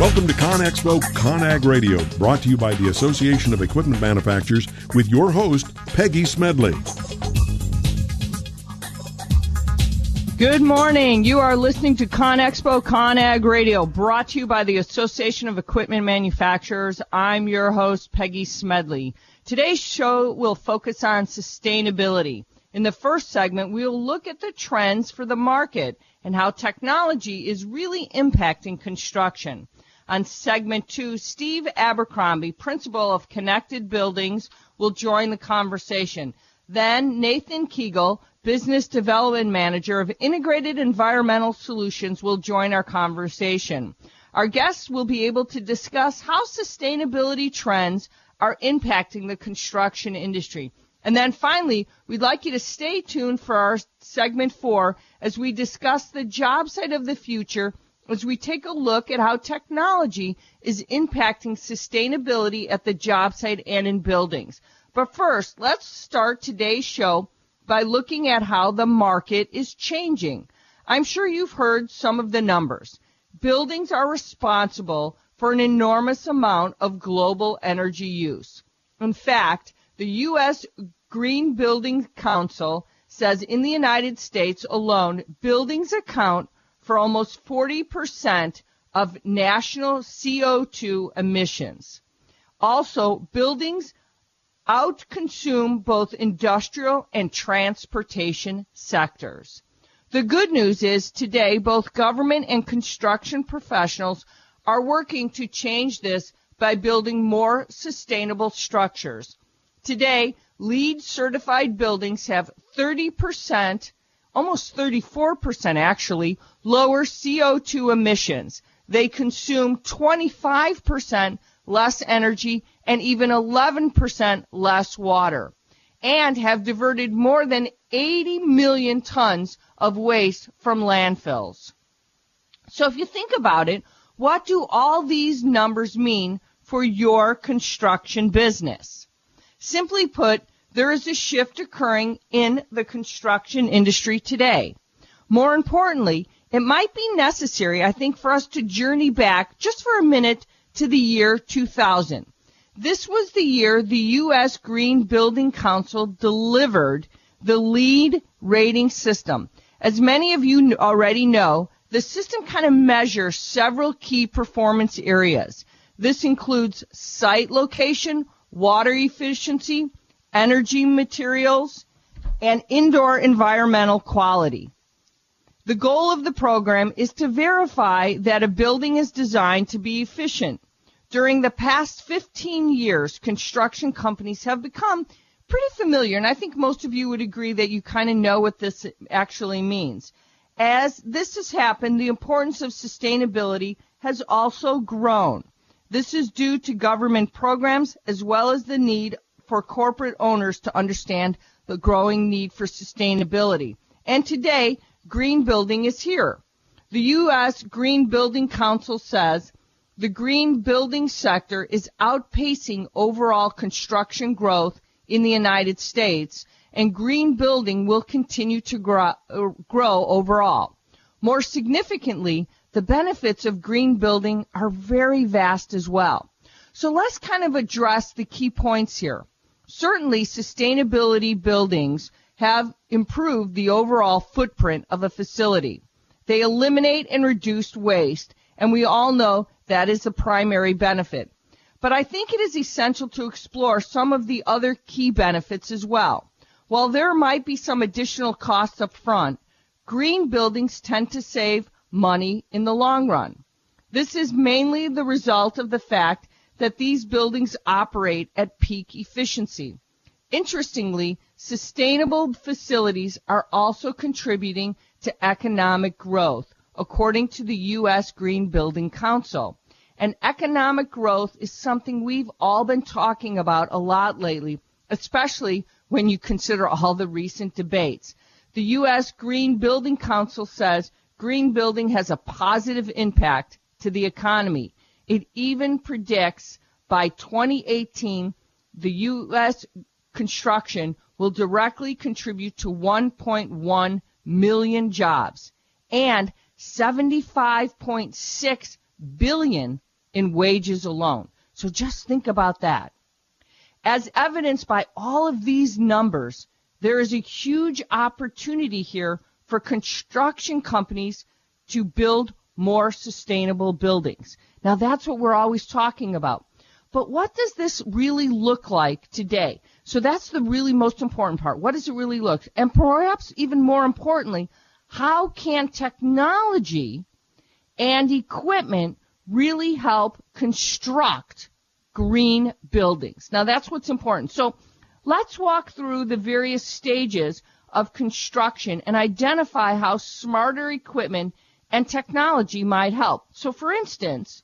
Welcome to ConExpo ConAg Radio, brought to you by the Association of Equipment Manufacturers with your host, Peggy Smedley. Good morning. You are listening to ConExpo ConAg Radio, brought to you by the Association of Equipment Manufacturers. I'm your host, Peggy Smedley. Today's show will focus on sustainability. In the first segment, we'll look at the trends for the market and how technology is really impacting construction. On segment two, Steve Abercrombie, principal of Connected Buildings, will join the conversation. Then Nathan Kegel, business development manager of Integrated Environmental Solutions, will join our conversation. Our guests will be able to discuss how sustainability trends are impacting the construction industry. And then finally, we'd like you to stay tuned for our segment four as we discuss the job site of the future as we take a look at how technology is impacting sustainability at the job site and in buildings. But first, let's start today's show by looking at how the market is changing. I'm sure you've heard some of the numbers. Buildings are responsible for an enormous amount of global energy use. In fact, the U.S. Green Building Council says in the United States alone, buildings account for almost 40% of national CO2 emissions. Also, buildings outconsume both industrial and transportation sectors. The good news is today both government and construction professionals are working to change this by building more sustainable structures. Today, LEED certified buildings have 30% almost 34% actually, lower CO2 emissions. They consume 25% less energy and even 11% less water and have diverted more than 80 million tons of waste from landfills. So if you think about it, what do all these numbers mean for your construction business? Simply put, there is a shift occurring in the construction industry today. More importantly, it might be necessary, I think, for us to journey back just for a minute to the year 2000. This was the year the U.S. Green Building Council delivered the LEED rating system. As many of you already know, the system kind of measures several key performance areas. This includes site location, water efficiency, energy materials, and indoor environmental quality. The goal of the program is to verify that a building is designed to be efficient. During the past 15 years, construction companies have become pretty familiar, and I think most of you would agree that you kind of know what this actually means. As this has happened, the importance of sustainability has also grown. This is due to government programs as well as the need for corporate owners to understand the growing need for sustainability. And today, green building is here. The U.S. Green Building Council says the green building sector is outpacing overall construction growth in the United States, and green building will continue to grow, uh, grow overall. More significantly, the benefits of green building are very vast as well. So let's kind of address the key points here. Certainly, sustainability buildings have improved the overall footprint of a facility. They eliminate and reduce waste, and we all know that is the primary benefit. But I think it is essential to explore some of the other key benefits as well. While there might be some additional costs up front, green buildings tend to save money in the long run. This is mainly the result of the fact that these buildings operate at peak efficiency. Interestingly, sustainable facilities are also contributing to economic growth, according to the U.S. Green Building Council. And economic growth is something we've all been talking about a lot lately, especially when you consider all the recent debates. The U.S. Green Building Council says green building has a positive impact to the economy. It even predicts by 2018, the U.S. construction will directly contribute to 1.1 million jobs and 75.6 billion in wages alone. So just think about that. As evidenced by all of these numbers, there is a huge opportunity here for construction companies to build more sustainable buildings. Now that's what we're always talking about. But what does this really look like today? So that's the really most important part. What does it really look? And perhaps even more importantly, how can technology and equipment really help construct green buildings? Now that's what's important. So let's walk through the various stages of construction and identify how smarter equipment and technology might help. So for instance,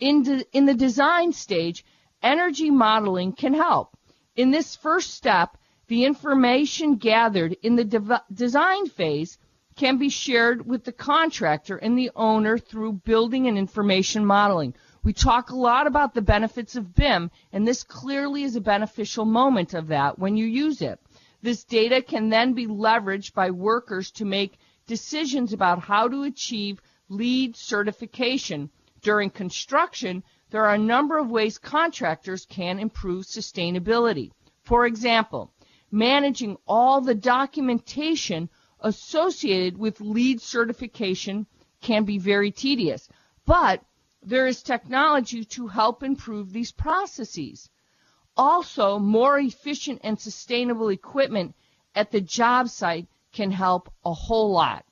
in, de- in the design stage, energy modeling can help. In this first step, the information gathered in the de- design phase can be shared with the contractor and the owner through building and information modeling. We talk a lot about the benefits of BIM, and this clearly is a beneficial moment of that when you use it. This data can then be leveraged by workers to make decisions about how to achieve LEED certification. During construction, there are a number of ways contractors can improve sustainability. For example, managing all the documentation associated with LEED certification can be very tedious, but there is technology to help improve these processes. Also, more efficient and sustainable equipment at the job site can help a whole lot.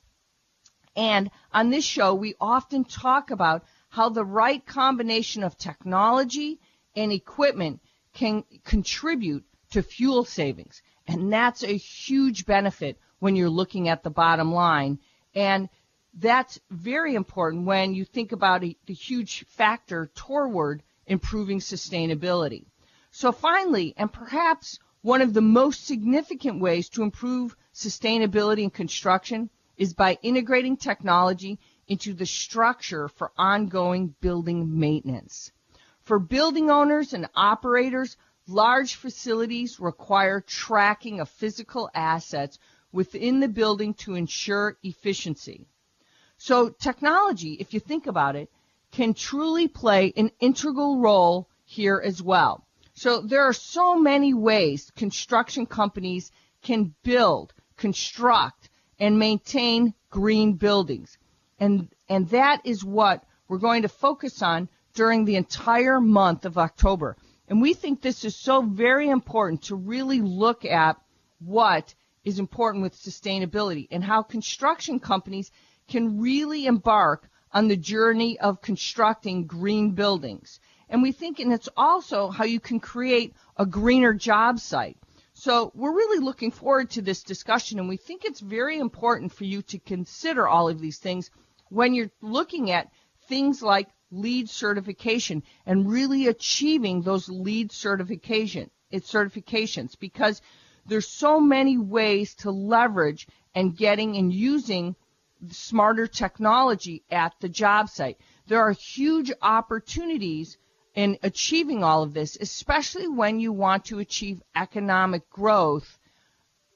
And on this show, we often talk about how the right combination of technology and equipment can contribute to fuel savings. And that's a huge benefit when you're looking at the bottom line. And that's very important when you think about a, the huge factor toward improving sustainability. So finally, and perhaps one of the most significant ways to improve sustainability in construction is by integrating technology into the structure for ongoing building maintenance. For building owners and operators, large facilities require tracking of physical assets within the building to ensure efficiency. So technology, if you think about it, can truly play an integral role here as well. So there are so many ways construction companies can build, construct, and maintain green buildings. And, and that is what we're going to focus on during the entire month of October. And we think this is so very important to really look at what is important with sustainability and how construction companies can really embark on the journey of constructing green buildings. And we think, and it's also how you can create a greener job site. So we're really looking forward to this discussion, and we think it's very important for you to consider all of these things when you're looking at things like LEED certification and really achieving those LEED certification, its certifications because there's so many ways to leverage and getting and using smarter technology at the job site. There are huge opportunities in achieving all of this, especially when you want to achieve economic growth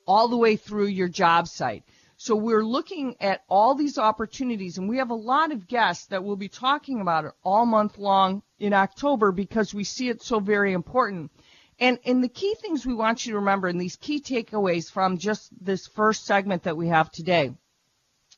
all the way through your job site. So we're looking at all these opportunities and we have a lot of guests that will be talking about it all month long in October because we see it so very important. And, and the key things we want you to remember and these key takeaways from just this first segment that we have today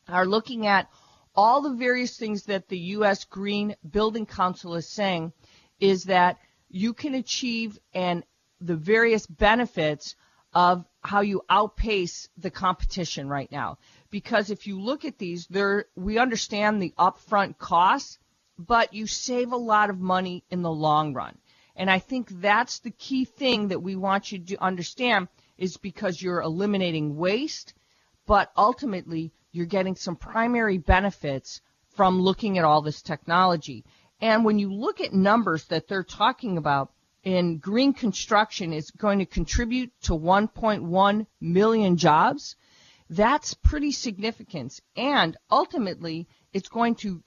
are looking at all the various things that the U.S. Green Building Council is saying is that you can achieve and the various benefits of how you outpace the competition right now. Because if you look at these, there we understand the upfront costs, but you save a lot of money in the long run. And I think that's the key thing that we want you to understand is because you're eliminating waste, but ultimately you're getting some primary benefits from looking at all this technology. And when you look at numbers that they're talking about, in green construction is going to contribute to 1.1 million jobs. That's pretty significant. And ultimately, it's going to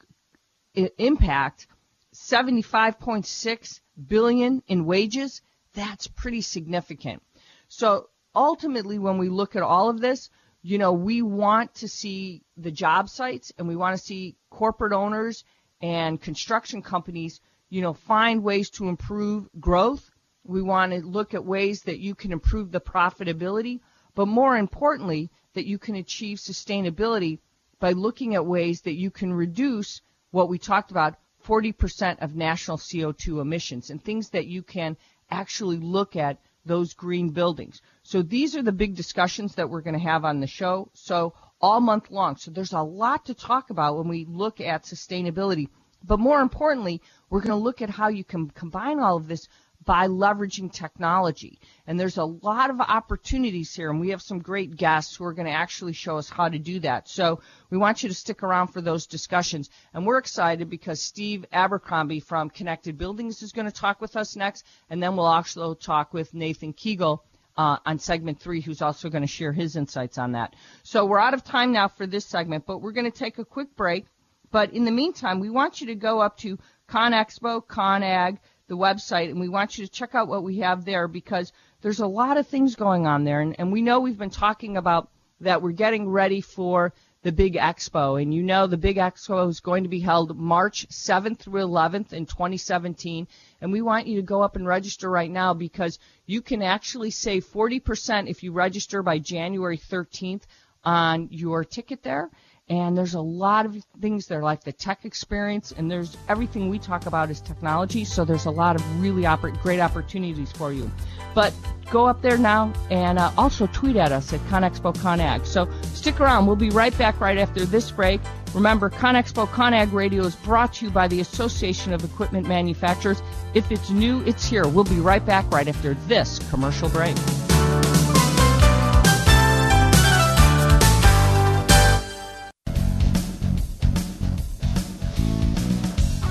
impact 75.6 billion in wages. That's pretty significant. So ultimately, when we look at all of this, you know, we want to see the job sites and we want to see corporate owners and construction companies you know, find ways to improve growth. We want to look at ways that you can improve the profitability, but more importantly, that you can achieve sustainability by looking at ways that you can reduce what we talked about 40% of national CO2 emissions and things that you can actually look at those green buildings. So these are the big discussions that we're going to have on the show. So all month long. So there's a lot to talk about when we look at sustainability. But more importantly, we're going to look at how you can combine all of this by leveraging technology. And there's a lot of opportunities here, and we have some great guests who are going to actually show us how to do that. So we want you to stick around for those discussions. And we're excited because Steve Abercrombie from Connected Buildings is going to talk with us next, and then we'll also talk with Nathan Kegel. Uh, on segment three, who's also going to share his insights on that. So we're out of time now for this segment, but we're going to take a quick break. But in the meantime, we want you to go up to ConExpo, ConAg, the website, and we want you to check out what we have there because there's a lot of things going on there. And, and we know we've been talking about that we're getting ready for the big expo. And you know the big expo is going to be held March 7th through 11th in 2017. And we want you to go up and register right now because you can actually save 40% if you register by January 13th on your ticket there and there's a lot of things there like the tech experience and there's everything we talk about is technology so there's a lot of really great opportunities for you. But go up there now and uh, also tweet at us at conexpo conag so stick around. We'll be right back right after this break. Remember conexpo conag radio is brought to you by the association of equipment manufacturers. If it's new it's here. We'll be right back right after this commercial break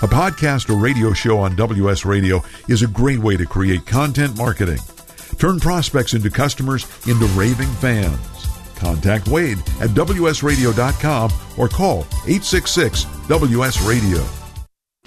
A podcast or radio show on WS Radio is a great way to create content marketing. Turn prospects into customers into raving fans. Contact Wade at WSRadio.com or call 866 WS Radio.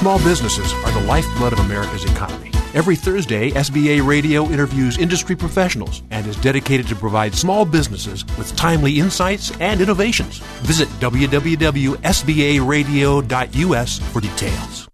Small businesses are the lifeblood of America's economy. Every Thursday, SBA Radio interviews industry professionals and is dedicated to provide small businesses with timely insights and innovations. Visit www.sbaradio.us for details.